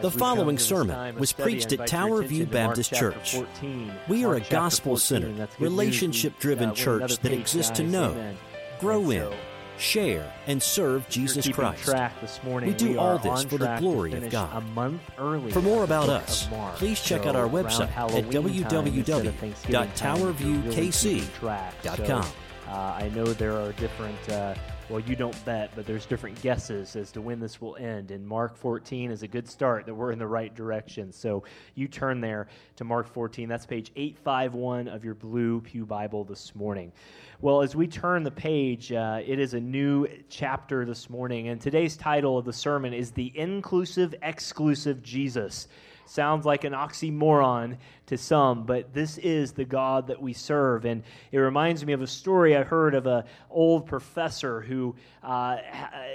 The following sermon was preached at Tower View Baptist Church. 14. We are a gospel 14, centered, that's good news. relationship driven Uh, church that exists to know, Amen. grow And in, share, and serve Jesus Christ. Track this morning, We do are all this for the glory of God. A month early. For more about us, please check So out our website at Halloween time, instead of Thanksgiving time, you're really keeping track. www.towerviewkc.com. So, uh, I know there are different. Uh, well, you don't bet, but there's different guesses as to when this will end. And Mark 14 is a good start that we're in the right direction. So you turn there to Mark 14. That's page 851 of your blue Pew Bible this morning. Well, as we turn the page, uh, it is a new chapter this morning. And today's title of the sermon is The Inclusive, Exclusive Jesus. Sounds like an oxymoron to some, but this is the God that we serve. And it reminds me of a story I heard of an old professor who uh,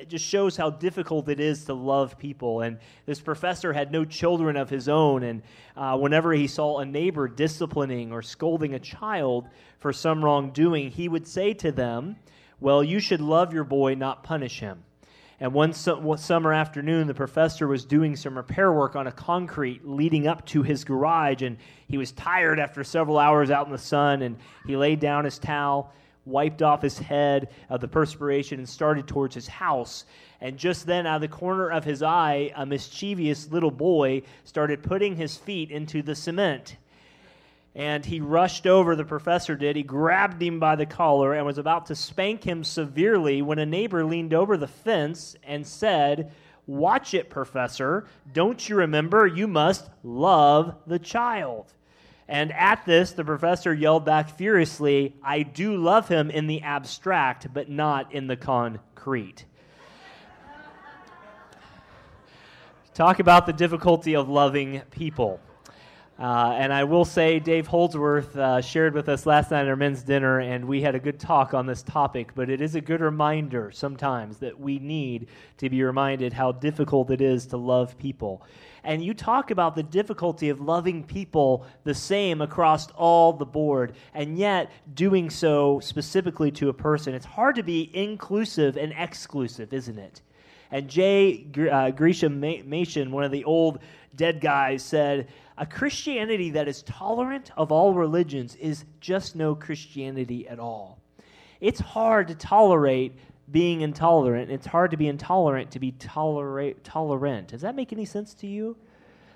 just shows how difficult it is to love people. And this professor had no children of his own. And uh, whenever he saw a neighbor disciplining or scolding a child for some wrongdoing, he would say to them, Well, you should love your boy, not punish him. And one, su- one summer afternoon, the professor was doing some repair work on a concrete leading up to his garage, and he was tired after several hours out in the sun, and he laid down his towel, wiped off his head of the perspiration, and started towards his house. And just then, out of the corner of his eye, a mischievous little boy started putting his feet into the cement and he rushed over the professor did. He grabbed him by the collar and was about to spank him severely when a neighbor leaned over the fence and said watch it professor. Don't you remember? You must love the child. And at this the professor yelled back furiously i do love him in the abstract but not in the concrete. Talk about the difficulty of loving people uh, and I will say, Dave Holdsworth uh, shared with us last night at our men's dinner, and we had a good talk on this topic. But it is a good reminder sometimes that we need to be reminded how difficult it is to love people. And you talk about the difficulty of loving people the same across all the board, and yet doing so specifically to a person. It's hard to be inclusive and exclusive, isn't it? And Jay uh, Gresham Ma- Machen, one of the old dead guys, said, A Christianity that is tolerant of all religions is just no Christianity at all. It's hard to tolerate being intolerant. It's hard to be intolerant to be tolerate, tolerant. Does that make any sense to you?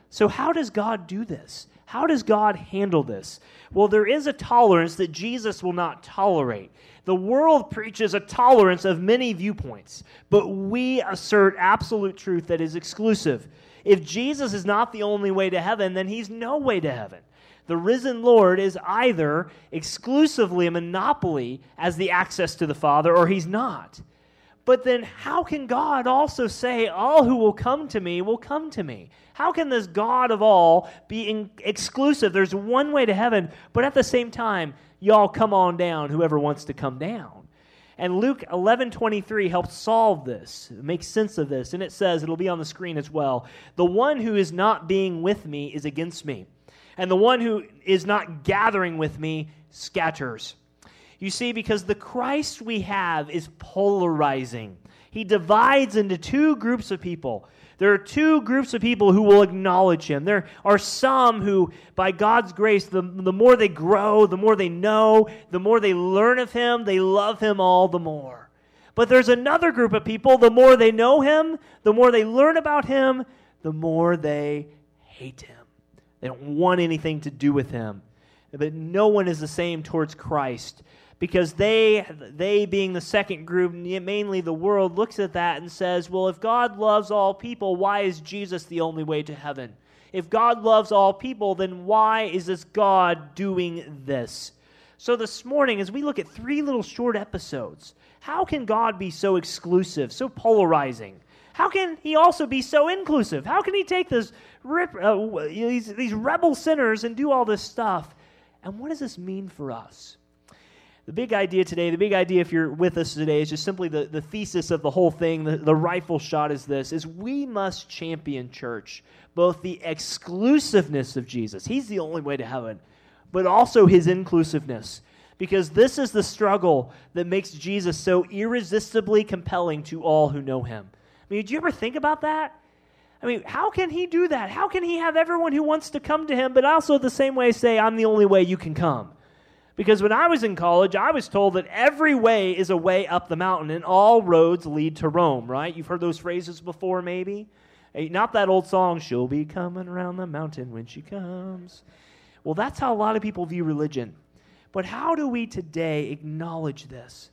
So, how does God do this? How does God handle this? Well, there is a tolerance that Jesus will not tolerate. The world preaches a tolerance of many viewpoints, but we assert absolute truth that is exclusive. If Jesus is not the only way to heaven, then he's no way to heaven. The risen Lord is either exclusively a monopoly as the access to the Father, or he's not. But then, how can God also say, All who will come to me will come to me? How can this God of all be in- exclusive? There's one way to heaven, but at the same time, y'all come on down, whoever wants to come down. And Luke 11:23 helps solve this, makes sense of this, and it says it'll be on the screen as well. The one who is not being with me is against me, and the one who is not gathering with me scatters. You see, because the Christ we have is polarizing. He divides into two groups of people. There are two groups of people who will acknowledge him. There are some who, by God's grace, the, the more they grow, the more they know, the more they learn of him, they love him all the more. But there's another group of people, the more they know him, the more they learn about him, the more they hate him. They don't want anything to do with him. But no one is the same towards Christ. Because they they being the second group mainly the world looks at that and says well if god loves all people why is jesus the only way to heaven? If god loves all people then why is this god doing this? So this morning as we look at three little short episodes how can god be so exclusive so polarizing? How can he also be so inclusive? How can he take this rip, uh, these, these rebel sinners and do all this stuff and what does this mean for us the big idea today, the big idea if you're with us today, is just simply the, the thesis of the whole thing, the, the rifle shot is this, is we must champion church, both the exclusiveness of Jesus, he's the only way to heaven, but also his inclusiveness. Because this is the struggle that makes Jesus so irresistibly compelling to all who know him. I mean, did you ever think about that? I mean, how can he do that? How can he have everyone who wants to come to him, but also the same way say, I'm the only way you can come? Because when I was in college, I was told that every way is a way up the mountain and all roads lead to Rome, right? You've heard those phrases before, maybe? Not that old song, She'll be coming around the mountain when she comes. Well, that's how a lot of people view religion. But how do we today acknowledge this?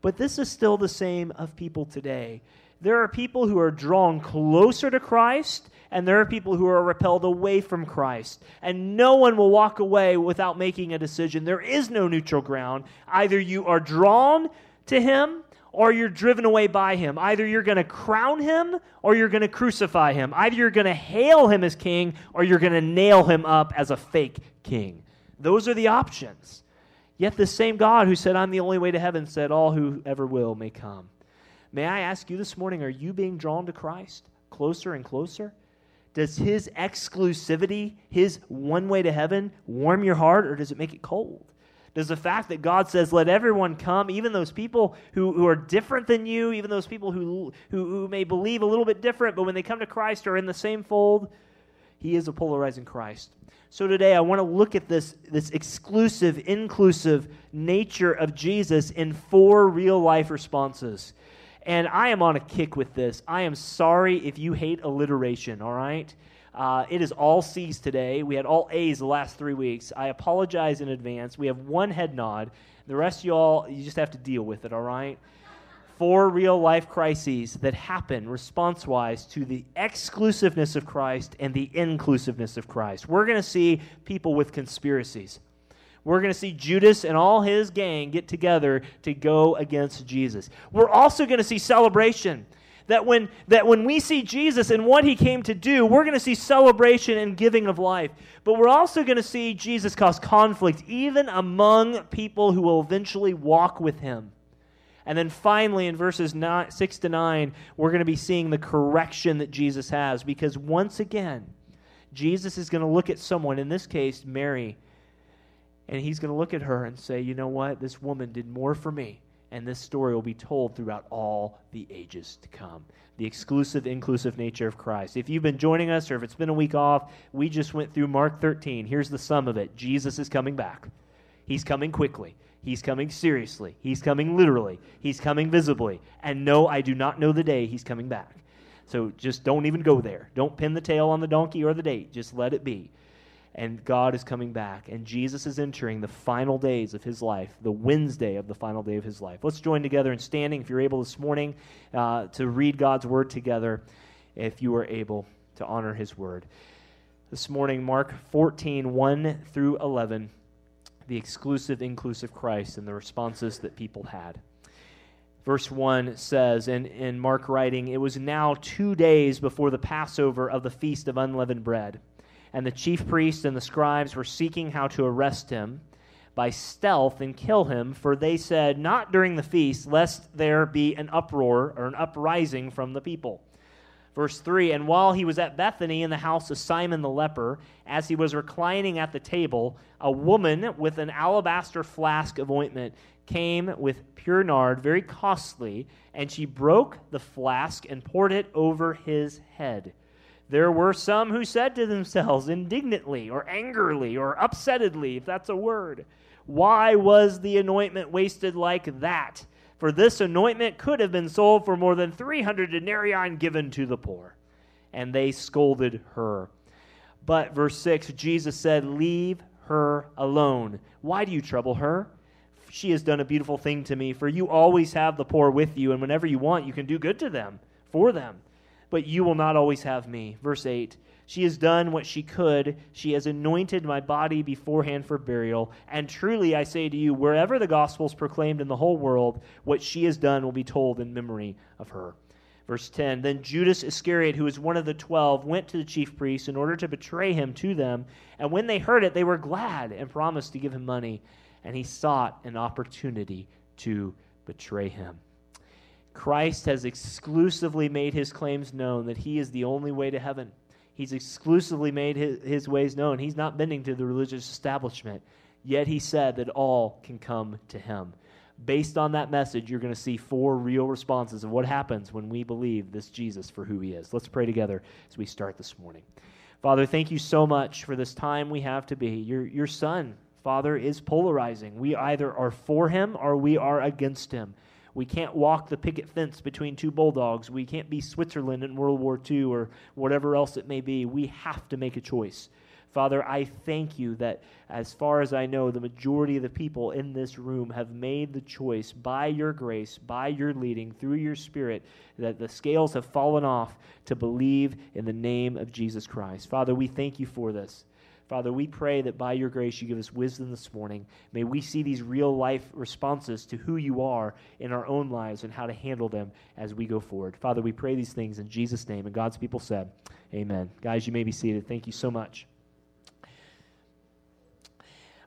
But this is still the same of people today. There are people who are drawn closer to Christ, and there are people who are repelled away from Christ. And no one will walk away without making a decision. There is no neutral ground. Either you are drawn to Him or you're driven away by him. Either you're going to crown him or you're going to crucify him. Either you're going to hail him as king or you're going to nail him up as a fake king. Those are the options. Yet the same God who said, I'm the only way to heaven, said, All who ever will may come. May I ask you this morning, are you being drawn to Christ closer and closer? Does his exclusivity, his one way to heaven, warm your heart or does it make it cold? Does the fact that God says, let everyone come, even those people who, who are different than you, even those people who, who, who may believe a little bit different, but when they come to Christ are in the same fold, he is a polarizing Christ. So today I want to look at this, this exclusive, inclusive nature of Jesus in four real life responses. And I am on a kick with this. I am sorry if you hate alliteration, all right? Uh, it is all C's today. We had all A's the last three weeks. I apologize in advance. We have one head nod. The rest of y'all, you just have to deal with it, all right? Four real life crises that happen response wise to the exclusiveness of Christ and the inclusiveness of Christ. We're going to see people with conspiracies. We're going to see Judas and all his gang get together to go against Jesus. We're also going to see celebration that when, that when we see Jesus and what he came to do, we're going to see celebration and giving of life. But we're also going to see Jesus cause conflict, even among people who will eventually walk with him. And then finally, in verses nine, 6 to 9, we're going to be seeing the correction that Jesus has. Because once again, Jesus is going to look at someone, in this case, Mary, and he's going to look at her and say, You know what? This woman did more for me and this story will be told throughout all the ages to come. The exclusive, inclusive nature of Christ. If you've been joining us or if it's been a week off, we just went through Mark 13. Here's the sum of it Jesus is coming back. He's coming quickly. He's coming seriously. He's coming literally. He's coming visibly. And no, I do not know the day he's coming back. So just don't even go there. Don't pin the tail on the donkey or the date. Just let it be and God is coming back, and Jesus is entering the final days of his life, the Wednesday of the final day of his life. Let's join together in standing, if you're able this morning, uh, to read God's word together, if you are able to honor his word. This morning, Mark 14, 1 through 11, the exclusive, inclusive Christ, and the responses that people had. Verse 1 says, in, in Mark writing, It was now two days before the Passover of the Feast of Unleavened Bread and the chief priests and the scribes were seeking how to arrest him by stealth and kill him, for they said, Not during the feast, lest there be an uproar or an uprising from the people. Verse 3 And while he was at Bethany in the house of Simon the leper, as he was reclining at the table, a woman with an alabaster flask of ointment came with pure nard, very costly, and she broke the flask and poured it over his head. There were some who said to themselves indignantly or angrily or upsettedly, if that's a word, Why was the anointment wasted like that? For this anointment could have been sold for more than 300 denarii and given to the poor. And they scolded her. But, verse 6, Jesus said, Leave her alone. Why do you trouble her? She has done a beautiful thing to me, for you always have the poor with you, and whenever you want, you can do good to them, for them but you will not always have me. Verse 8 She has done what she could. She has anointed my body beforehand for burial. And truly I say to you, wherever the gospel is proclaimed in the whole world, what she has done will be told in memory of her. Verse 10 Then Judas Iscariot, who was one of the twelve, went to the chief priests in order to betray him to them. And when they heard it, they were glad and promised to give him money. And he sought an opportunity to betray him. Christ has exclusively made his claims known that he is the only way to heaven. He's exclusively made his, his ways known. He's not bending to the religious establishment, yet he said that all can come to him. based on that message, you're going to see four real responses of what happens when we believe this Jesus for who he is. Let's pray together as we start this morning. Father, thank you so much for this time we have to be. Your, your son, Father, is polarizing. We either are for him or we are against him. We can't walk the picket fence between two bulldogs. We can't be Switzerland in World War II or whatever else it may be. We have to make a choice. Father, I thank you that, as far as I know, the majority of the people in this room have made the choice by your grace, by your leading, through your Spirit, that the scales have fallen off to believe in the name of Jesus Christ. Father, we thank you for this. Father, we pray that by your grace you give us wisdom this morning. May we see these real life responses to who you are in our own lives and how to handle them as we go forward. Father, we pray these things in Jesus' name. And God's people said, Amen. Guys, you may be seated. Thank you so much.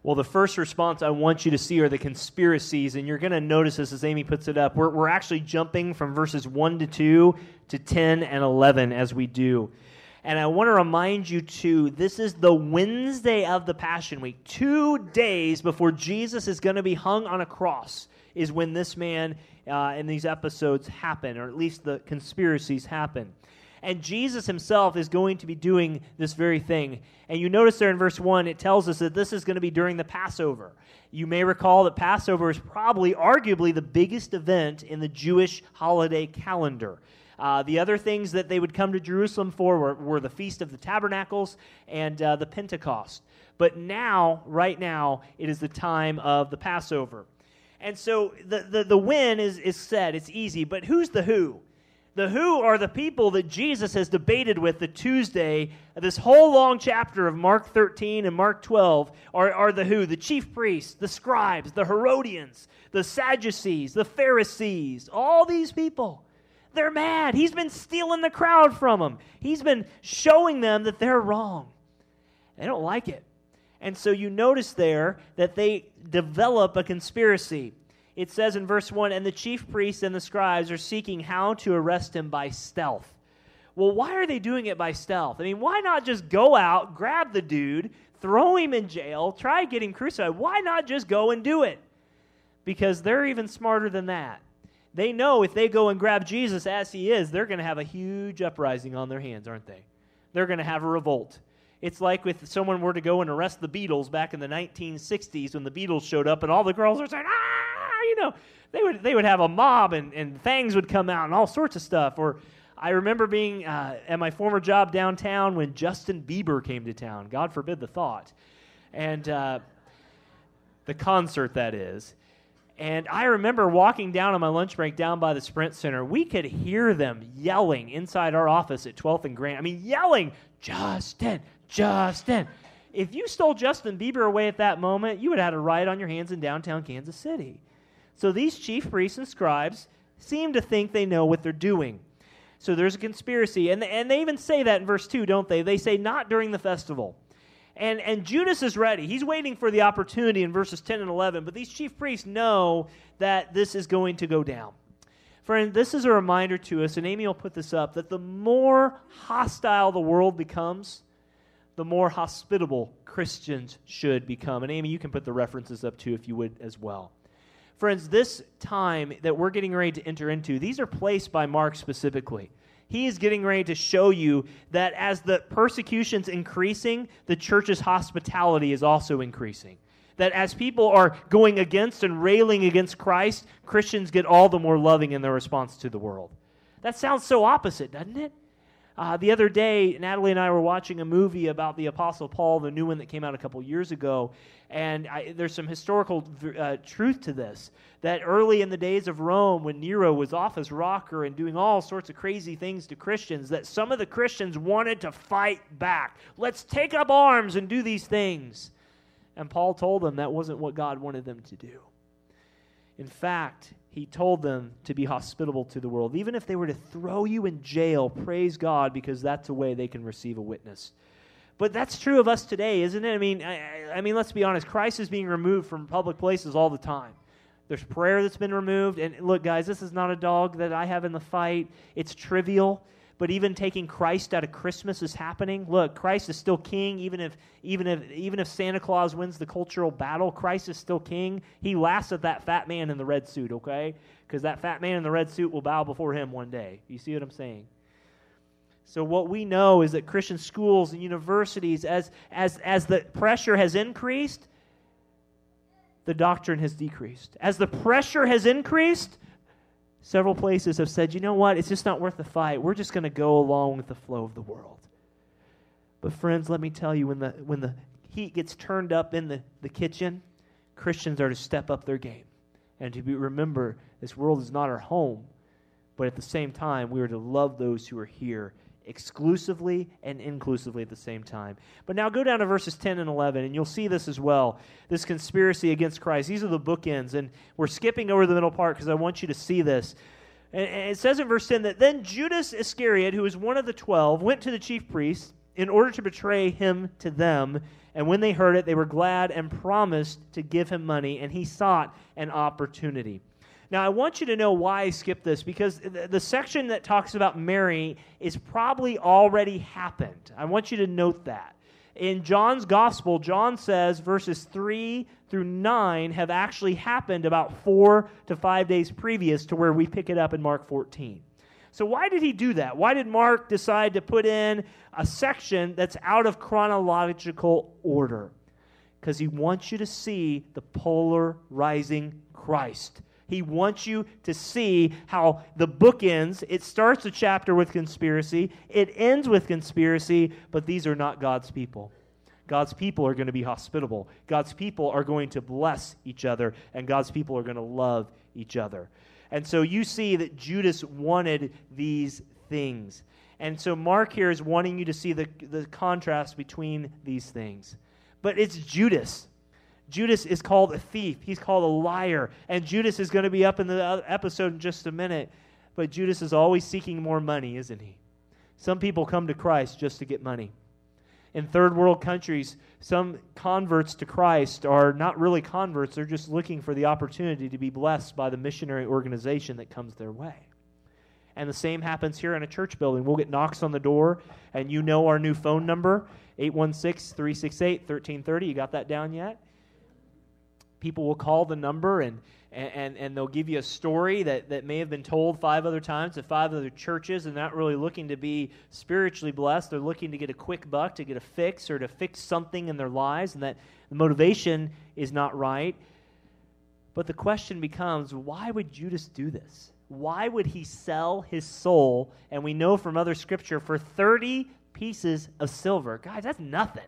Well, the first response I want you to see are the conspiracies, and you're going to notice this as Amy puts it up. We're, we're actually jumping from verses 1 to 2 to 10 and 11 as we do. And I want to remind you, too, this is the Wednesday of the Passion Week. Two days before Jesus is going to be hung on a cross is when this man uh, and these episodes happen, or at least the conspiracies happen. And Jesus himself is going to be doing this very thing. And you notice there in verse 1, it tells us that this is going to be during the Passover. You may recall that Passover is probably, arguably, the biggest event in the Jewish holiday calendar. Uh, the other things that they would come to Jerusalem for were, were the Feast of the Tabernacles and uh, the Pentecost. But now, right now, it is the time of the Passover. And so the, the, the when is, is said, it's easy, but who's the who? The who are the people that Jesus has debated with the Tuesday, this whole long chapter of Mark 13 and Mark 12 are, are the who, the chief priests, the scribes, the Herodians, the Sadducees, the Pharisees, all these people. They're mad. He's been stealing the crowd from them. He's been showing them that they're wrong. They don't like it. And so you notice there that they develop a conspiracy it says in verse 1 And the chief priests and the scribes are seeking how to arrest him by stealth. Well, why are they doing it by stealth? I mean, why not just go out, grab the dude, throw him in jail, try getting him crucified? Why not just go and do it? Because they're even smarter than that. They know if they go and grab Jesus as he is, they're going to have a huge uprising on their hands, aren't they? They're going to have a revolt. It's like if someone were to go and arrest the Beatles back in the 1960s when the Beatles showed up and all the girls were saying, ah! you know, they would they would have a mob and and things would come out and all sorts of stuff. Or I remember being uh, at my former job downtown when Justin Bieber came to town. God forbid the thought, and uh, the concert that is. And I remember walking down on my lunch break down by the Sprint Center. We could hear them yelling inside our office at 12th and Grand. I mean, yelling, Justin, Justin. If you stole Justin Bieber away at that moment, you would have had a riot on your hands in downtown Kansas City. So these chief priests and scribes seem to think they know what they're doing. So there's a conspiracy. And, and they even say that in verse 2, don't they? They say, not during the festival. And, and Judas is ready. He's waiting for the opportunity in verses 10 and 11. But these chief priests know that this is going to go down. Friend, this is a reminder to us, and Amy will put this up, that the more hostile the world becomes, the more hospitable Christians should become. And Amy, you can put the references up too if you would as well. Friends, this time that we're getting ready to enter into, these are placed by Mark specifically. He is getting ready to show you that as the persecution's increasing, the church's hospitality is also increasing. That as people are going against and railing against Christ, Christians get all the more loving in their response to the world. That sounds so opposite, doesn't it? Uh, the other day, Natalie and I were watching a movie about the Apostle Paul, the new one that came out a couple years ago. And I, there's some historical uh, truth to this that early in the days of Rome, when Nero was off as rocker and doing all sorts of crazy things to Christians, that some of the Christians wanted to fight back. Let's take up arms and do these things. And Paul told them that wasn't what God wanted them to do. In fact, he told them to be hospitable to the world. Even if they were to throw you in jail, praise God, because that's a way they can receive a witness. But that's true of us today, isn't it? I mean, I, I mean, let's be honest. Christ is being removed from public places all the time. There's prayer that's been removed. And look, guys, this is not a dog that I have in the fight. It's trivial. But even taking Christ out of Christmas is happening. Look, Christ is still king, even if even if even if Santa Claus wins the cultural battle, Christ is still king. He laughs at that fat man in the red suit, okay? Because that fat man in the red suit will bow before him one day. You see what I'm saying? So what we know is that Christian schools and universities, as as as the pressure has increased, the doctrine has decreased. As the pressure has increased, several places have said, you know what, it's just not worth the fight. We're just going to go along with the flow of the world. But, friends, let me tell you, when the, when the heat gets turned up in the, the kitchen, Christians are to step up their game. And to be, remember, this world is not our home, but at the same time, we are to love those who are here exclusively and inclusively at the same time. But now go down to verses 10 and 11, and you'll see this as well this conspiracy against Christ. These are the bookends, and we're skipping over the middle part because I want you to see this. And it says in verse 10 that then Judas Iscariot, who was one of the twelve, went to the chief priests in order to betray him to them. And when they heard it, they were glad and promised to give him money, and he sought an opportunity. Now, I want you to know why I skipped this because the, the section that talks about Mary is probably already happened. I want you to note that. In John's gospel, John says verses 3 through 9 have actually happened about four to five days previous to where we pick it up in Mark 14. So, why did he do that? Why did Mark decide to put in a section that's out of chronological order? Because he wants you to see the polarizing Christ. He wants you to see how the book ends. It starts a chapter with conspiracy, it ends with conspiracy, but these are not God's people. God's people are going to be hospitable. God's people are going to bless each other, and God's people are going to love each other. And so you see that Judas wanted these things. And so Mark here is wanting you to see the, the contrast between these things. But it's Judas. Judas is called a thief. He's called a liar. And Judas is going to be up in the episode in just a minute. But Judas is always seeking more money, isn't he? Some people come to Christ just to get money. In third world countries, some converts to Christ are not really converts, they're just looking for the opportunity to be blessed by the missionary organization that comes their way. And the same happens here in a church building. We'll get knocks on the door, and you know our new phone number 816 368 1330. You got that down yet? People will call the number and, and, and they'll give you a story that, that may have been told five other times at five other churches and not really looking to be spiritually blessed. They're looking to get a quick buck, to get a fix, or to fix something in their lives, and that the motivation is not right. But the question becomes why would Judas do this? Why would he sell his soul? And we know from other scripture for 30 pieces of silver. Guys, that's nothing.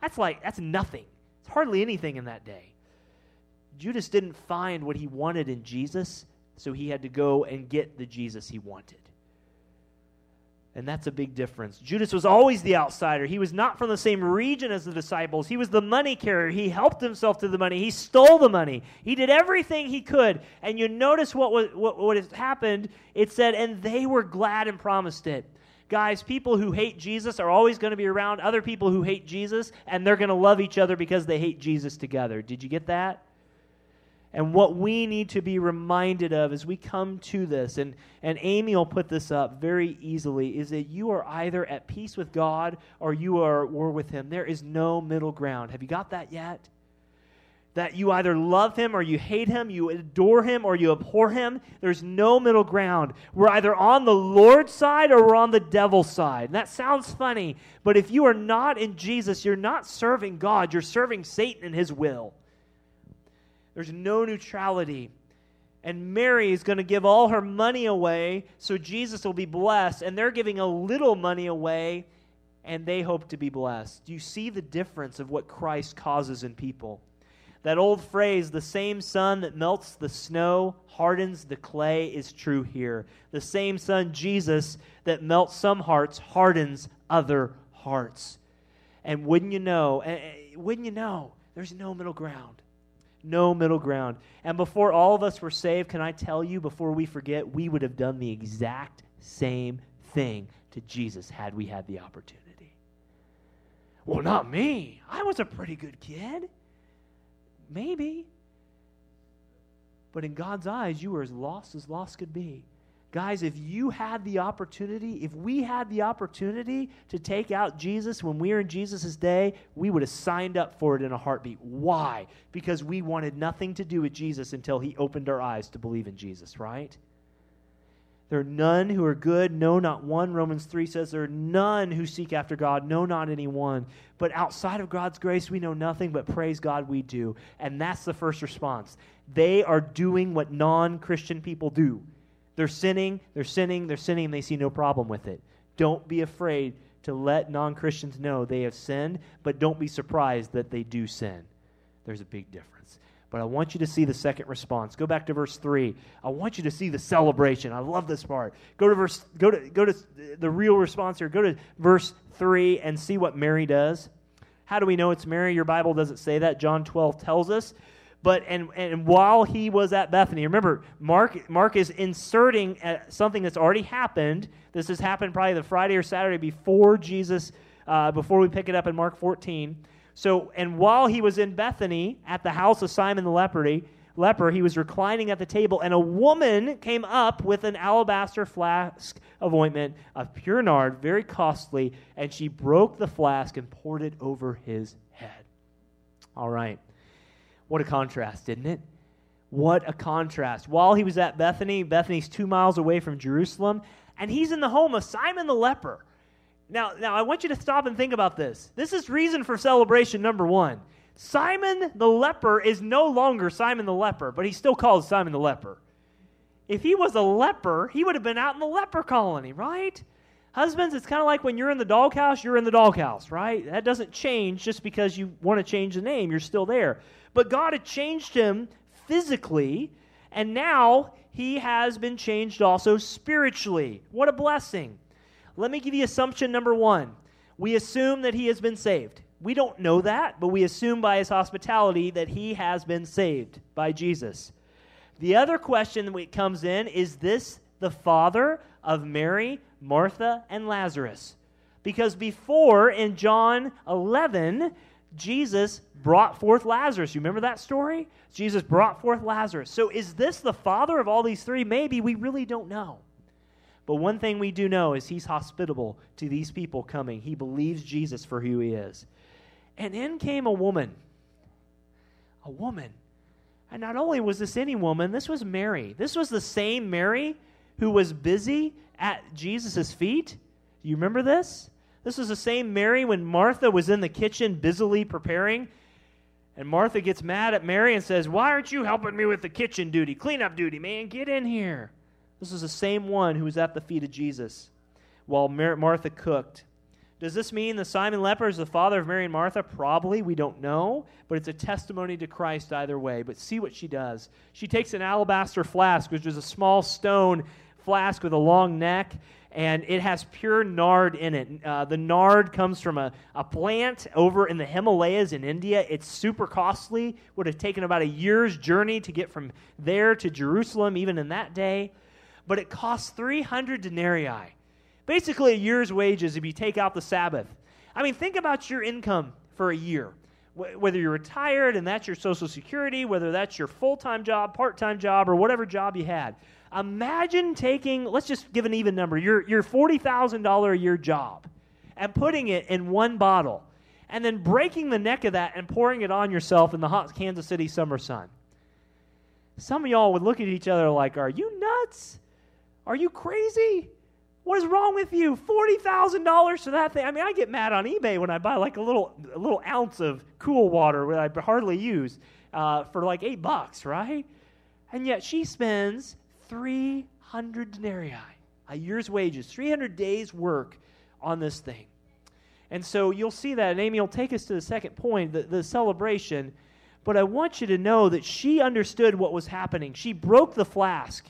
That's like, that's nothing. It's hardly anything in that day. Judas didn't find what he wanted in Jesus, so he had to go and get the Jesus he wanted. And that's a big difference. Judas was always the outsider. He was not from the same region as the disciples. He was the money carrier. He helped himself to the money. He stole the money. He did everything he could. And you notice what, was, what, what has happened. It said, and they were glad and promised it. Guys, people who hate Jesus are always going to be around other people who hate Jesus, and they're going to love each other because they hate Jesus together. Did you get that? And what we need to be reminded of as we come to this, and, and Amy will put this up very easily, is that you are either at peace with God or you are at war with Him. There is no middle ground. Have you got that yet? That you either love Him or you hate Him, you adore Him or you abhor Him. There's no middle ground. We're either on the Lord's side or we're on the devil's side. And that sounds funny, but if you are not in Jesus, you're not serving God, you're serving Satan and His will. There's no neutrality. And Mary is going to give all her money away so Jesus will be blessed. And they're giving a little money away and they hope to be blessed. Do you see the difference of what Christ causes in people? That old phrase, the same sun that melts the snow, hardens the clay, is true here. The same sun, Jesus, that melts some hearts, hardens other hearts. And wouldn't you know, wouldn't you know, there's no middle ground no middle ground. And before all of us were saved, can I tell you, before we forget, we would have done the exact same thing to Jesus had we had the opportunity. Well, not me. I was a pretty good kid. Maybe. But in God's eyes, you were as lost as lost could be. Guys, if you had the opportunity, if we had the opportunity to take out Jesus when we were in Jesus' day, we would have signed up for it in a heartbeat. Why? Because we wanted nothing to do with Jesus until he opened our eyes to believe in Jesus, right? There are none who are good, no, not one. Romans 3 says there are none who seek after God, no, not anyone. But outside of God's grace, we know nothing, but praise God, we do. And that's the first response. They are doing what non Christian people do. They're sinning, they're sinning, they're sinning, and they see no problem with it. Don't be afraid to let non Christians know they have sinned, but don't be surprised that they do sin. There's a big difference. But I want you to see the second response. Go back to verse 3. I want you to see the celebration. I love this part. Go to verse go to go to the real response here. Go to verse 3 and see what Mary does. How do we know it's Mary? Your Bible doesn't say that. John 12 tells us. But and and while he was at Bethany, remember Mark Mark is inserting uh, something that's already happened. This has happened probably the Friday or Saturday before Jesus, uh, before we pick it up in Mark 14. So, and while he was in Bethany at the house of Simon the leper, leper, he was reclining at the table, and a woman came up with an alabaster flask of ointment of pure nard, very costly, and she broke the flask and poured it over his head. All right. What a contrast, didn't it? What a contrast. While he was at Bethany, Bethany's two miles away from Jerusalem, and he's in the home of Simon the leper. Now, now I want you to stop and think about this. This is reason for celebration number one. Simon the leper is no longer Simon the leper, but he's still called Simon the leper. If he was a leper, he would have been out in the leper colony, right? Husbands, it's kind of like when you're in the doghouse, you're in the doghouse, right? That doesn't change just because you want to change the name, you're still there. But God had changed him physically, and now he has been changed also spiritually. What a blessing. Let me give you assumption number one. We assume that he has been saved. We don't know that, but we assume by his hospitality that he has been saved by Jesus. The other question that comes in is this the father of Mary, Martha, and Lazarus? Because before in John 11, Jesus brought forth Lazarus. You remember that story? Jesus brought forth Lazarus. So is this the father of all these three? Maybe. We really don't know. But one thing we do know is he's hospitable to these people coming. He believes Jesus for who he is. And in came a woman. A woman. And not only was this any woman, this was Mary. This was the same Mary who was busy at Jesus' feet. You remember this? This is the same Mary when Martha was in the kitchen busily preparing. And Martha gets mad at Mary and says, Why aren't you helping me with the kitchen duty, cleanup duty, man? Get in here. This is the same one who was at the feet of Jesus while Mar- Martha cooked. Does this mean the Simon leper is the father of Mary and Martha? Probably. We don't know. But it's a testimony to Christ either way. But see what she does. She takes an alabaster flask, which is a small stone flask with a long neck, and it has pure nard in it. Uh, the nard comes from a, a plant over in the Himalayas in India. It's super costly. Would have taken about a year's journey to get from there to Jerusalem, even in that day but it costs 300 denarii. Basically, a year's wages if you take out the Sabbath. I mean, think about your income for a year. whether you're retired and that's your Social Security, whether that's your full time job, part time job, or whatever job you had. Imagine taking, let's just give an even number, your, your $40,000 a year job and putting it in one bottle and then breaking the neck of that and pouring it on yourself in the hot Kansas City summer sun. Some of y'all would look at each other like, Are you nuts? Are you crazy? What is wrong with you? Forty thousand dollars for that thing. I mean, I get mad on eBay when I buy like a little a little ounce of cool water that I hardly use uh, for like eight bucks, right? And yet she spends three hundred denarii, a year's wages, three hundred days' work on this thing. And so you'll see that, and Amy will take us to the second point, the, the celebration. But I want you to know that she understood what was happening. She broke the flask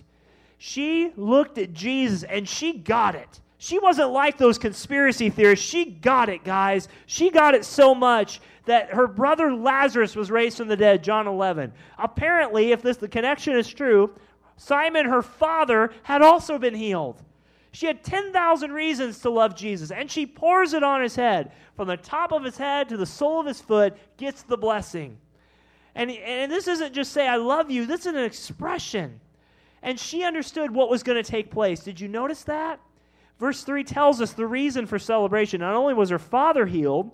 she looked at Jesus and she got it. She wasn't like those conspiracy theorists. She got it, guys. She got it so much that her brother Lazarus was raised from the dead, John 11. Apparently, if this the connection is true, Simon her father had also been healed. She had 10,000 reasons to love Jesus, and she pours it on his head. From the top of his head to the sole of his foot, gets the blessing. And, and this isn't just say, I love you, this is an expression. And she understood what was going to take place. Did you notice that? Verse 3 tells us the reason for celebration. Not only was her father healed,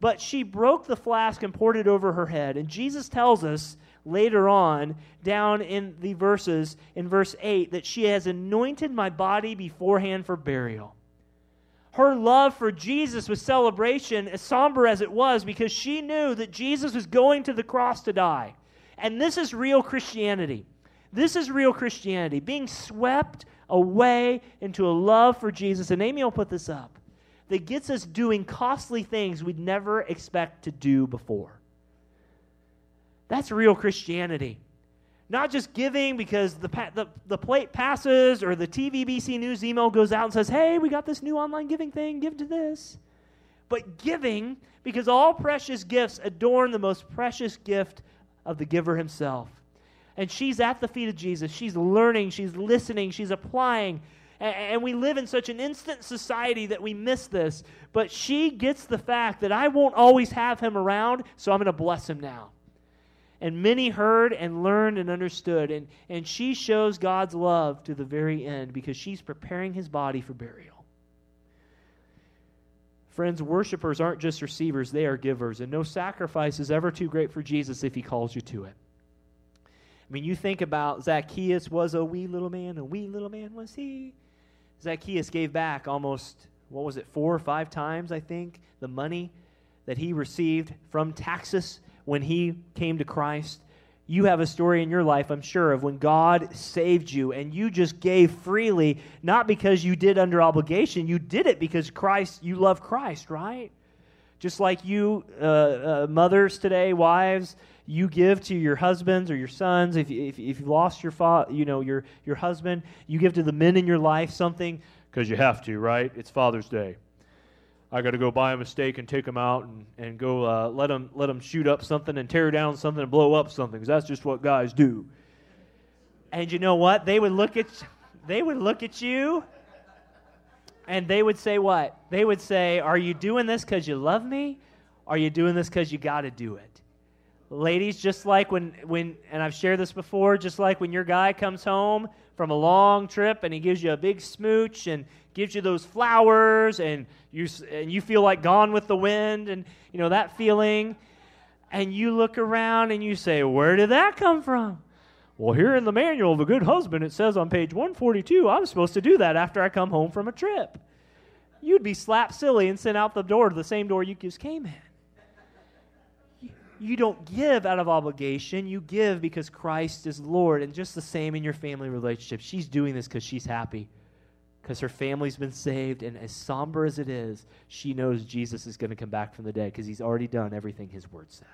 but she broke the flask and poured it over her head. And Jesus tells us later on, down in the verses, in verse 8, that she has anointed my body beforehand for burial. Her love for Jesus was celebration, as somber as it was, because she knew that Jesus was going to the cross to die. And this is real Christianity. This is real Christianity, being swept away into a love for Jesus. And Amy will put this up that gets us doing costly things we'd never expect to do before. That's real Christianity. Not just giving because the, the, the plate passes or the TVBC News email goes out and says, hey, we got this new online giving thing, give to this. But giving because all precious gifts adorn the most precious gift of the giver himself. And she's at the feet of Jesus. She's learning, she's listening, she's applying. And we live in such an instant society that we miss this. But she gets the fact that I won't always have him around, so I'm going to bless him now. And many heard and learned and understood. And, and she shows God's love to the very end because she's preparing his body for burial. Friends, worshipers aren't just receivers, they are givers. And no sacrifice is ever too great for Jesus if he calls you to it. I mean, you think about Zacchaeus was a wee little man, a wee little man was he. Zacchaeus gave back almost, what was it, four or five times, I think, the money that he received from taxes when he came to Christ. You have a story in your life, I'm sure, of when God saved you and you just gave freely, not because you did under obligation. You did it because Christ, you love Christ, right? Just like you, uh, uh, mothers today, wives, you give to your husbands or your sons. If, if, if you lost your, fa- you know, your, your husband, you give to the men in your life something because you have to, right? It's Father's Day. I got to go buy a mistake and take them out and, and go uh, let them let them shoot up something and tear down something and blow up something because that's just what guys do. And you know what? They would look at they would look at you and they would say what? They would say, "Are you doing this because you love me? Are you doing this because you got to do it?" Ladies, just like when when and I've shared this before, just like when your guy comes home from a long trip and he gives you a big smooch and gives you those flowers and you and you feel like gone with the wind and you know that feeling. And you look around and you say where did that come from? Well here in the manual of a good husband it says on page 142 i'm supposed to do that after i come home from a trip. You'd be slapped silly and sent out the door to the same door you just came in. You don't give out of obligation. You give because christ is lord and just the same in your family relationship. She's doing this because she's happy because her family's been saved. And as somber as it is, she knows Jesus is going to come back from the dead because he's already done everything his word said.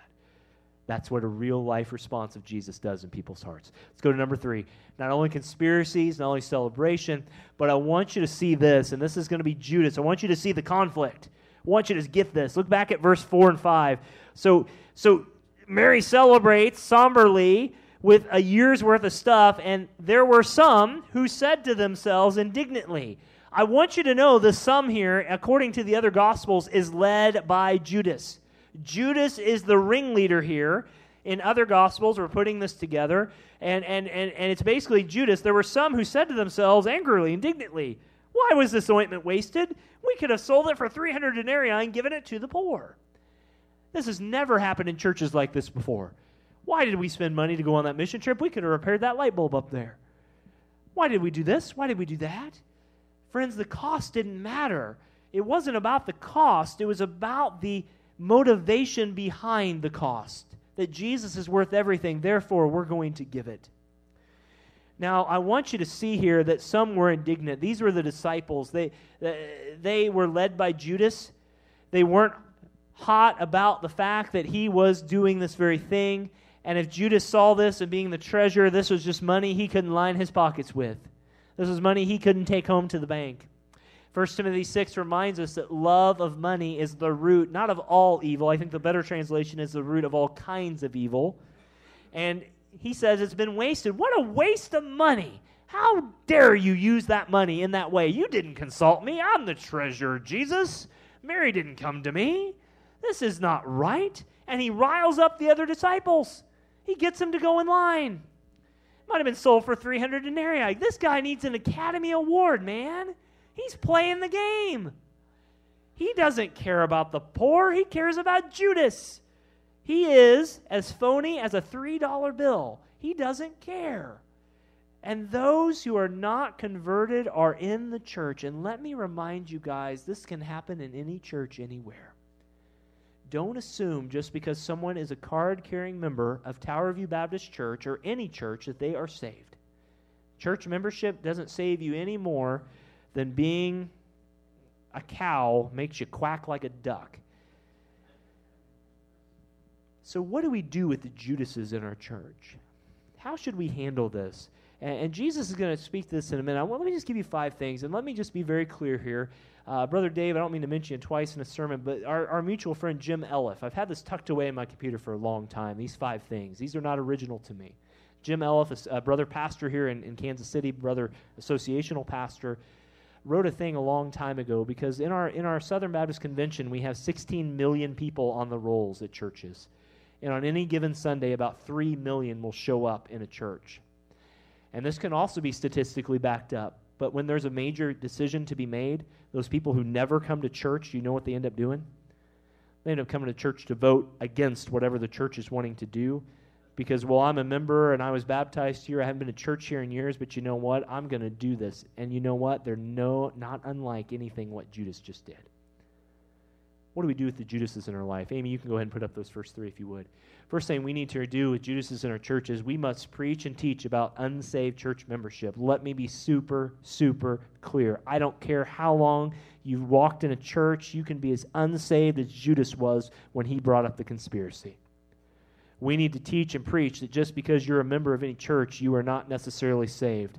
That's what a real life response of Jesus does in people's hearts. Let's go to number three. Not only conspiracies, not only celebration, but I want you to see this, and this is going to be Judas. I want you to see the conflict. I want you to get this. Look back at verse 4 and 5. So, so Mary celebrates somberly with a year's worth of stuff, and there were some who said to themselves indignantly, I want you to know the sum here, according to the other Gospels, is led by Judas. Judas is the ringleader here. In other Gospels, we're putting this together, and, and, and, and it's basically Judas. There were some who said to themselves angrily, indignantly, Why was this ointment wasted? We could have sold it for 300 denarii and given it to the poor. This has never happened in churches like this before. Why did we spend money to go on that mission trip? We could have repaired that light bulb up there. Why did we do this? Why did we do that? Friends, the cost didn't matter. It wasn't about the cost, it was about the motivation behind the cost. That Jesus is worth everything, therefore, we're going to give it. Now, I want you to see here that some were indignant. These were the disciples. They, uh, they were led by Judas. They weren't hot about the fact that he was doing this very thing. And if Judas saw this and being the treasurer, this was just money he couldn't line his pockets with. This was money he couldn't take home to the bank. 1 Timothy 6 reminds us that love of money is the root, not of all evil. I think the better translation is the root of all kinds of evil. And he says it's been wasted. What a waste of money. How dare you use that money in that way? You didn't consult me. I'm the treasurer, Jesus. Mary didn't come to me. This is not right. And he riles up the other disciples. He gets him to go in line. Might have been sold for 300 denarii. This guy needs an Academy Award, man. He's playing the game. He doesn't care about the poor, he cares about Judas. He is as phony as a $3 bill. He doesn't care. And those who are not converted are in the church. And let me remind you guys this can happen in any church anywhere. Don't assume just because someone is a card carrying member of Tower View Baptist Church or any church that they are saved. Church membership doesn't save you any more than being a cow makes you quack like a duck. So, what do we do with the Judases in our church? How should we handle this? And, and Jesus is going to speak to this in a minute. Well, let me just give you five things, and let me just be very clear here. Uh, Brother Dave, I don't mean to mention it twice in a sermon, but our, our mutual friend Jim Elliff, I've had this tucked away in my computer for a long time. These five things, these are not original to me. Jim Elliff, a brother pastor here in, in Kansas City, brother associational pastor, wrote a thing a long time ago because in our in our Southern Baptist Convention we have 16 million people on the rolls at churches. And on any given Sunday about 3 million will show up in a church. And this can also be statistically backed up. But when there's a major decision to be made, those people who never come to church, you know what they end up doing? They end up coming to church to vote against whatever the church is wanting to do because, well, I'm a member and I was baptized here. I haven't been to church here in years, but you know what? I'm going to do this. And you know what? They're no, not unlike anything what Judas just did. What do we do with the Judases in our life? Amy, you can go ahead and put up those first three if you would. First thing we need to do with Judases in our church is we must preach and teach about unsaved church membership. Let me be super, super clear. I don't care how long you've walked in a church, you can be as unsaved as Judas was when he brought up the conspiracy. We need to teach and preach that just because you're a member of any church, you are not necessarily saved.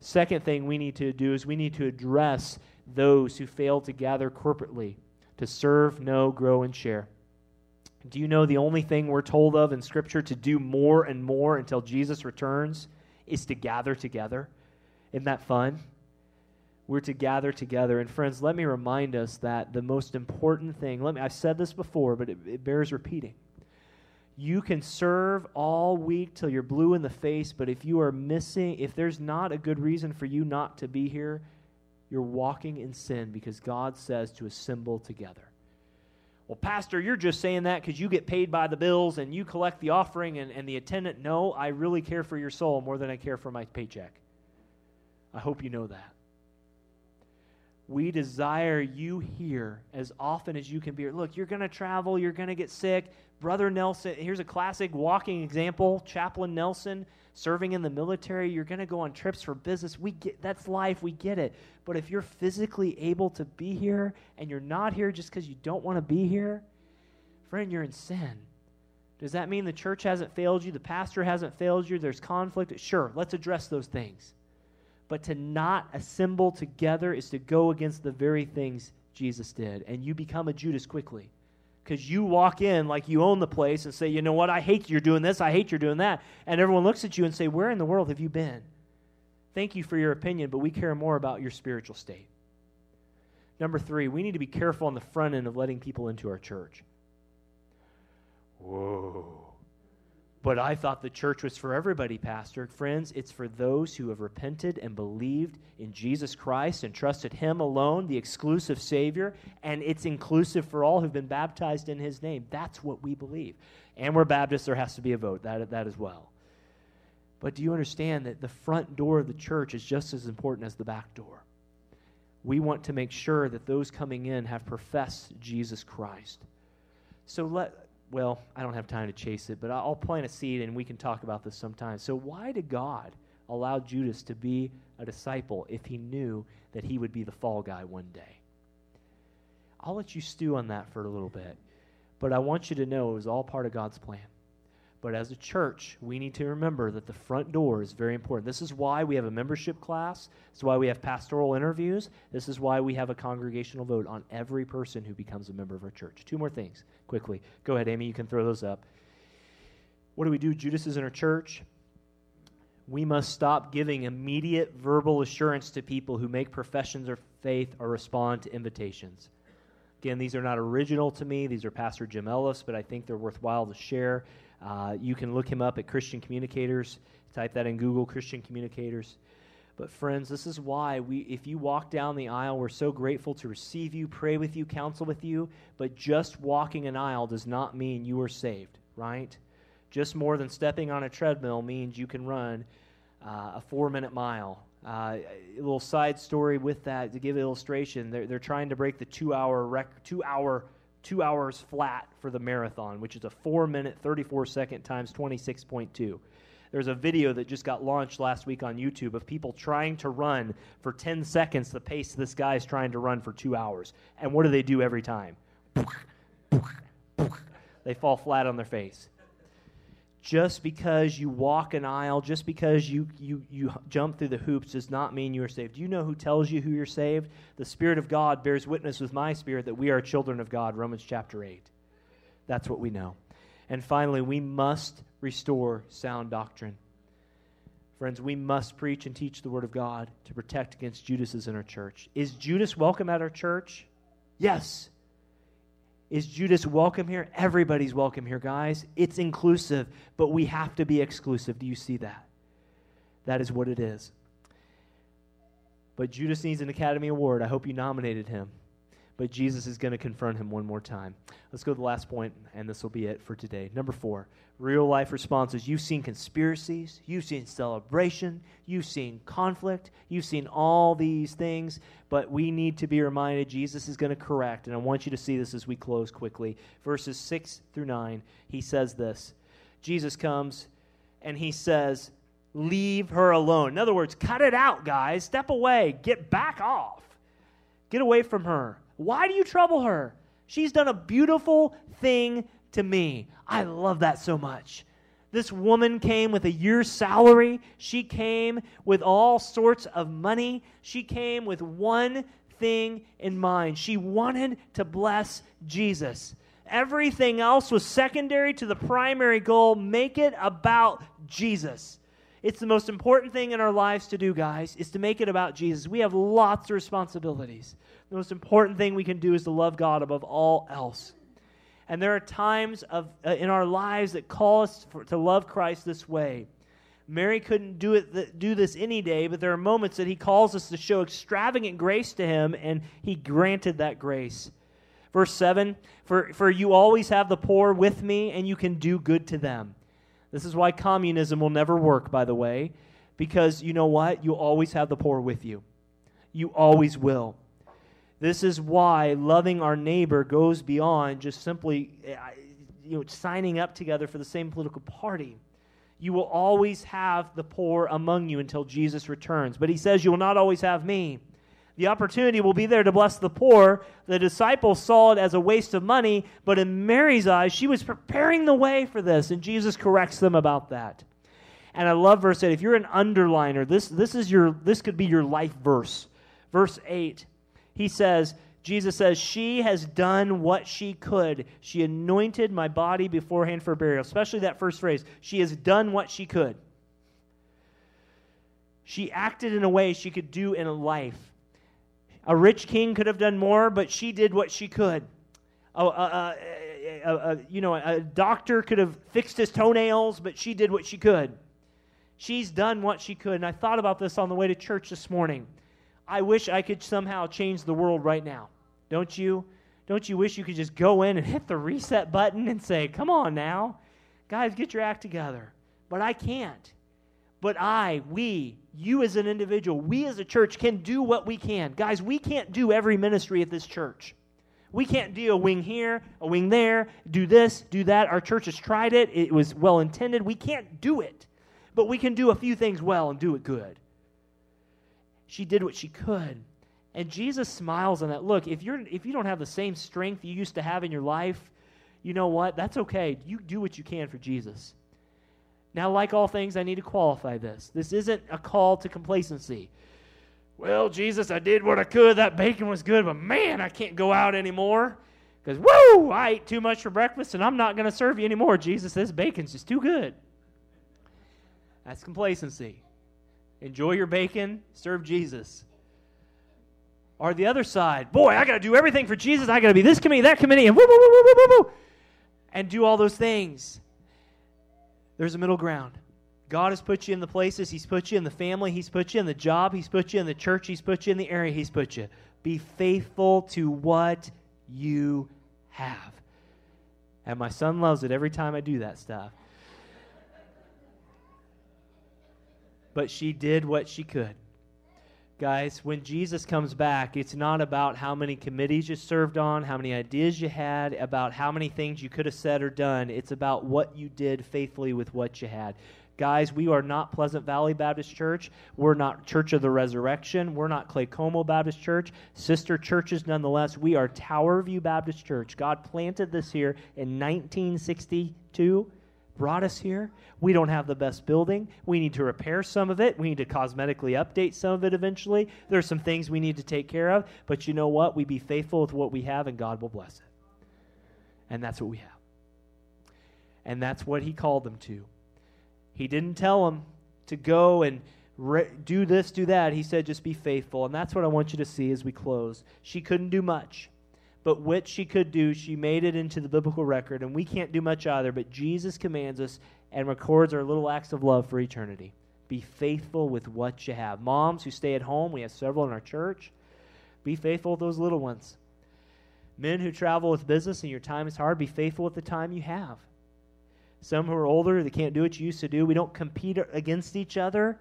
Second thing we need to do is we need to address those who fail to gather corporately to serve, know, grow, and share. Do you know the only thing we're told of in Scripture to do more and more until Jesus returns is to gather together? Isn't that fun? We're to gather together. And friends, let me remind us that the most important thing, let me, I've said this before, but it, it bears repeating. You can serve all week till you're blue in the face, but if you are missing, if there's not a good reason for you not to be here, you're walking in sin because God says to assemble together. Well, Pastor, you're just saying that because you get paid by the bills and you collect the offering and, and the attendant. No, I really care for your soul more than I care for my paycheck. I hope you know that. We desire you here as often as you can be. Look, you're going to travel, you're going to get sick. Brother Nelson, here's a classic walking example. Chaplain Nelson, serving in the military, you're going to go on trips for business. We get that's life, we get it. But if you're physically able to be here and you're not here just because you don't want to be here, friend, you're in sin. Does that mean the church hasn't failed you? The pastor hasn't failed you? There's conflict? Sure, let's address those things. But to not assemble together is to go against the very things Jesus did. And you become a Judas quickly because you walk in like you own the place and say, you know what, I hate you're doing this, I hate you're doing that. And everyone looks at you and say, where in the world have you been? Thank you for your opinion, but we care more about your spiritual state. Number three, we need to be careful on the front end of letting people into our church. Whoa. But I thought the church was for everybody, Pastor. Friends, it's for those who have repented and believed in Jesus Christ and trusted Him alone, the exclusive Savior, and it's inclusive for all who've been baptized in His name. That's what we believe. And we're Baptists, there has to be a vote, that, that as well. But do you understand that the front door of the church is just as important as the back door? We want to make sure that those coming in have professed Jesus Christ. So let, well, I don't have time to chase it, but I'll plant a seed and we can talk about this sometime. So, why did God allow Judas to be a disciple if he knew that he would be the fall guy one day? I'll let you stew on that for a little bit, but I want you to know it was all part of God's plan. But as a church, we need to remember that the front door is very important. This is why we have a membership class. This is why we have pastoral interviews. This is why we have a congregational vote on every person who becomes a member of our church. Two more things quickly. Go ahead, Amy. You can throw those up. What do we do? Judas is in our church. We must stop giving immediate verbal assurance to people who make professions of faith or respond to invitations. Again, these are not original to me. These are Pastor Jim Elliff, but I think they're worthwhile to share. Uh, you can look him up at Christian Communicators. Type that in Google, Christian Communicators. But friends, this is why we if you walk down the aisle, we're so grateful to receive you, pray with you, counsel with you, but just walking an aisle does not mean you are saved, right? Just more than stepping on a treadmill means you can run uh, a 4-minute mile. Uh, a little side story with that to give illustration. They're, they're trying to break the two-hour rec- two-hour two hours flat for the marathon, which is a 4 minute 34 second times 26.2. There's a video that just got launched last week on YouTube of people trying to run for 10 seconds the pace this guy's trying to run for two hours. And what do they do every time? They fall flat on their face. Just because you walk an aisle, just because you, you, you jump through the hoops, does not mean you are saved. Do you know who tells you who you're saved? The Spirit of God bears witness with my spirit that we are children of God, Romans chapter 8. That's what we know. And finally, we must restore sound doctrine. Friends, we must preach and teach the Word of God to protect against Judases in our church. Is Judas welcome at our church? Yes. Is Judas welcome here? Everybody's welcome here, guys. It's inclusive, but we have to be exclusive. Do you see that? That is what it is. But Judas needs an Academy Award. I hope you nominated him but Jesus is going to confront him one more time. Let's go to the last point, and this will be it for today. Number four, real life responses. You've seen conspiracies, you've seen celebration, you've seen conflict, you've seen all these things, but we need to be reminded Jesus is going to correct, and I want you to see this as we close quickly. Verses 6 through 9, he says this Jesus comes and he says, Leave her alone. In other words, cut it out, guys. Step away. Get back off. Get away from her. Why do you trouble her? She's done a beautiful thing to me. I love that so much. This woman came with a year's salary. She came with all sorts of money. She came with one thing in mind. She wanted to bless Jesus. Everything else was secondary to the primary goal make it about Jesus. It's the most important thing in our lives to do, guys, is to make it about Jesus. We have lots of responsibilities. The most important thing we can do is to love God above all else. And there are times of, uh, in our lives that call us for, to love Christ this way. Mary couldn't do it th- do this any day, but there are moments that he calls us to show extravagant grace to him, and he granted that grace. Verse 7 for, for you always have the poor with me, and you can do good to them. This is why communism will never work, by the way, because you know what? You always have the poor with you. You always will. This is why loving our neighbor goes beyond just simply eh, you know, signing up together for the same political party. You will always have the poor among you until Jesus returns. But he says, You will not always have me. The opportunity will be there to bless the poor. The disciples saw it as a waste of money, but in Mary's eyes, she was preparing the way for this, and Jesus corrects them about that. And I love verse 8. If you're an underliner, this, this, is your, this could be your life verse. Verse 8, he says, Jesus says, She has done what she could. She anointed my body beforehand for burial. Especially that first phrase. She has done what she could. She acted in a way she could do in a life. A rich king could have done more, but she did what she could. A, you know, a doctor could have fixed his toenails, but she did what she could. She's done what she could. And I thought about this on the way to church this morning. I wish I could somehow change the world right now. Don't you? Don't you wish you could just go in and hit the reset button and say, come on now, guys, get your act together? But I can't. But I, we, you as an individual, we as a church can do what we can. Guys, we can't do every ministry at this church. We can't do a wing here, a wing there, do this, do that. Our church has tried it, it was well intended. We can't do it. But we can do a few things well and do it good. She did what she could. And Jesus smiles on that. Look, if you're if you don't have the same strength you used to have in your life, you know what? That's okay. You do what you can for Jesus. Now, like all things, I need to qualify this. This isn't a call to complacency. Well, Jesus, I did what I could. That bacon was good, but man, I can't go out anymore. Because, whoa, I ate too much for breakfast and I'm not going to serve you anymore. Jesus, this bacon's just too good. That's complacency. Enjoy your bacon, serve Jesus. Or the other side, boy, I got to do everything for Jesus. I got to be this committee, that committee, and woo, woo, woo, woo, woo, woo, and do all those things. There's a middle ground. God has put you in the places, He's put you in the family, He's put you in the job, He's put you in the church, He's put you in the area, He's put you. Be faithful to what you have. And my son loves it every time I do that stuff. But she did what she could. Guys, when Jesus comes back, it's not about how many committees you served on, how many ideas you had, about how many things you could have said or done. It's about what you did faithfully with what you had. Guys, we are not Pleasant Valley Baptist Church. We're not Church of the Resurrection. We're not Claycomo Baptist Church. Sister churches, nonetheless. We are Tower View Baptist Church. God planted this here in 1962 brought us here. We don't have the best building. We need to repair some of it. We need to cosmetically update some of it eventually. There's some things we need to take care of. But you know what? We be faithful with what we have, and God will bless it. And that's what we have. And that's what He called them to. He didn't tell them to go and re- do this, do that. He said, just be faithful. And that's what I want you to see as we close. She couldn't do much, but what she could do, she made it into the biblical record. And we can't do much either, but Jesus commands us and records our little acts of love for eternity. Be faithful with what you have. Moms who stay at home, we have several in our church. Be faithful with those little ones. Men who travel with business and your time is hard, be faithful with the time you have. Some who are older, they can't do what you used to do. We don't compete against each other.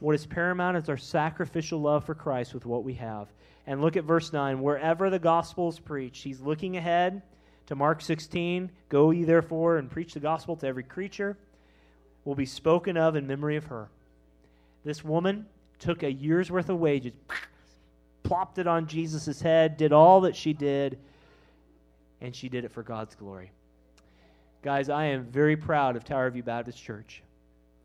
What is paramount is our sacrificial love for Christ with what we have. And look at verse 9. Wherever the gospel is preached, he's looking ahead to Mark 16. Go ye therefore and preach the gospel to every creature, will be spoken of in memory of her. This woman took a year's worth of wages, plopped it on Jesus' head, did all that she did, and she did it for God's glory. Guys, I am very proud of Tower View Baptist Church.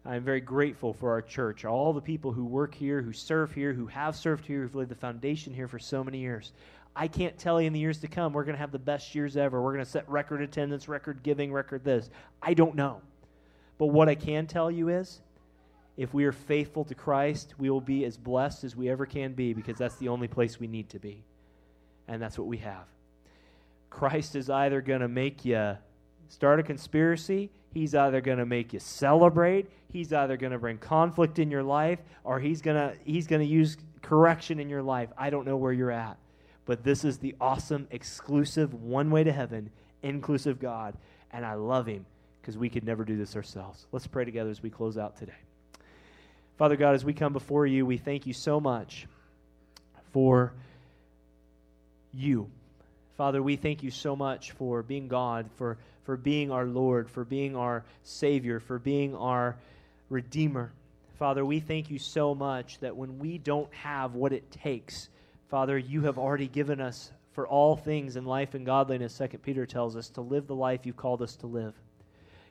I am very grateful for our church, all the people who work here, who serve here, who have served here, who've laid the foundation here for so many years. I can't tell you in the years to come, we're going to have the best years ever. We're going to set record attendance, record giving, record this. I don't know. But what I can tell you is, if we are faithful to Christ, we will be as blessed as we ever can be because that's the only place we need to be. And that's what we have. Christ is either going to make you start a conspiracy, he's either going to make you celebrate, he's either going to bring conflict in your life, or he's going to he's going to use correction in your life. I don't know where you're at. But this is the awesome, exclusive, one way to heaven, inclusive God. And I love him because we could never do this ourselves. Let's pray together as we close out today. Father God, as we come before you, we thank you so much for you. Father, we thank you so much for being God, for for being our Lord, for being our Savior, for being our Redeemer. Father, we thank you so much that when we don't have what it takes, Father, you have already given us for all things in life and godliness, Second Peter tells us, to live the life you've called us to live.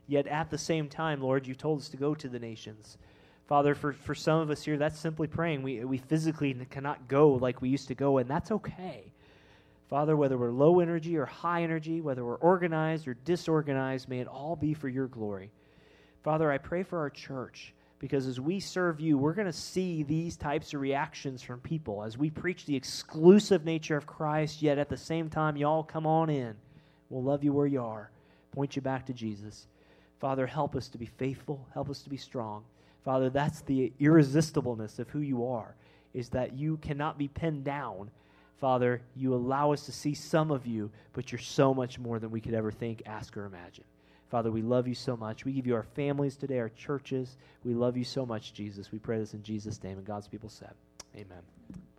Yet at the same time, Lord, you told us to go to the nations. Father, for, for some of us here, that's simply praying. We, we physically cannot go like we used to go, and that's okay. Father, whether we're low energy or high energy, whether we're organized or disorganized, may it all be for your glory. Father, I pray for our church because as we serve you, we're going to see these types of reactions from people as we preach the exclusive nature of Christ, yet at the same time, y'all come on in. We'll love you where you are, point you back to Jesus. Father, help us to be faithful, help us to be strong. Father, that's the irresistibleness of who you are, is that you cannot be pinned down Father, you allow us to see some of you, but you're so much more than we could ever think, ask, or imagine. Father, we love you so much. We give you our families today, our churches. We love you so much, Jesus. We pray this in Jesus' name. And God's people said, Amen.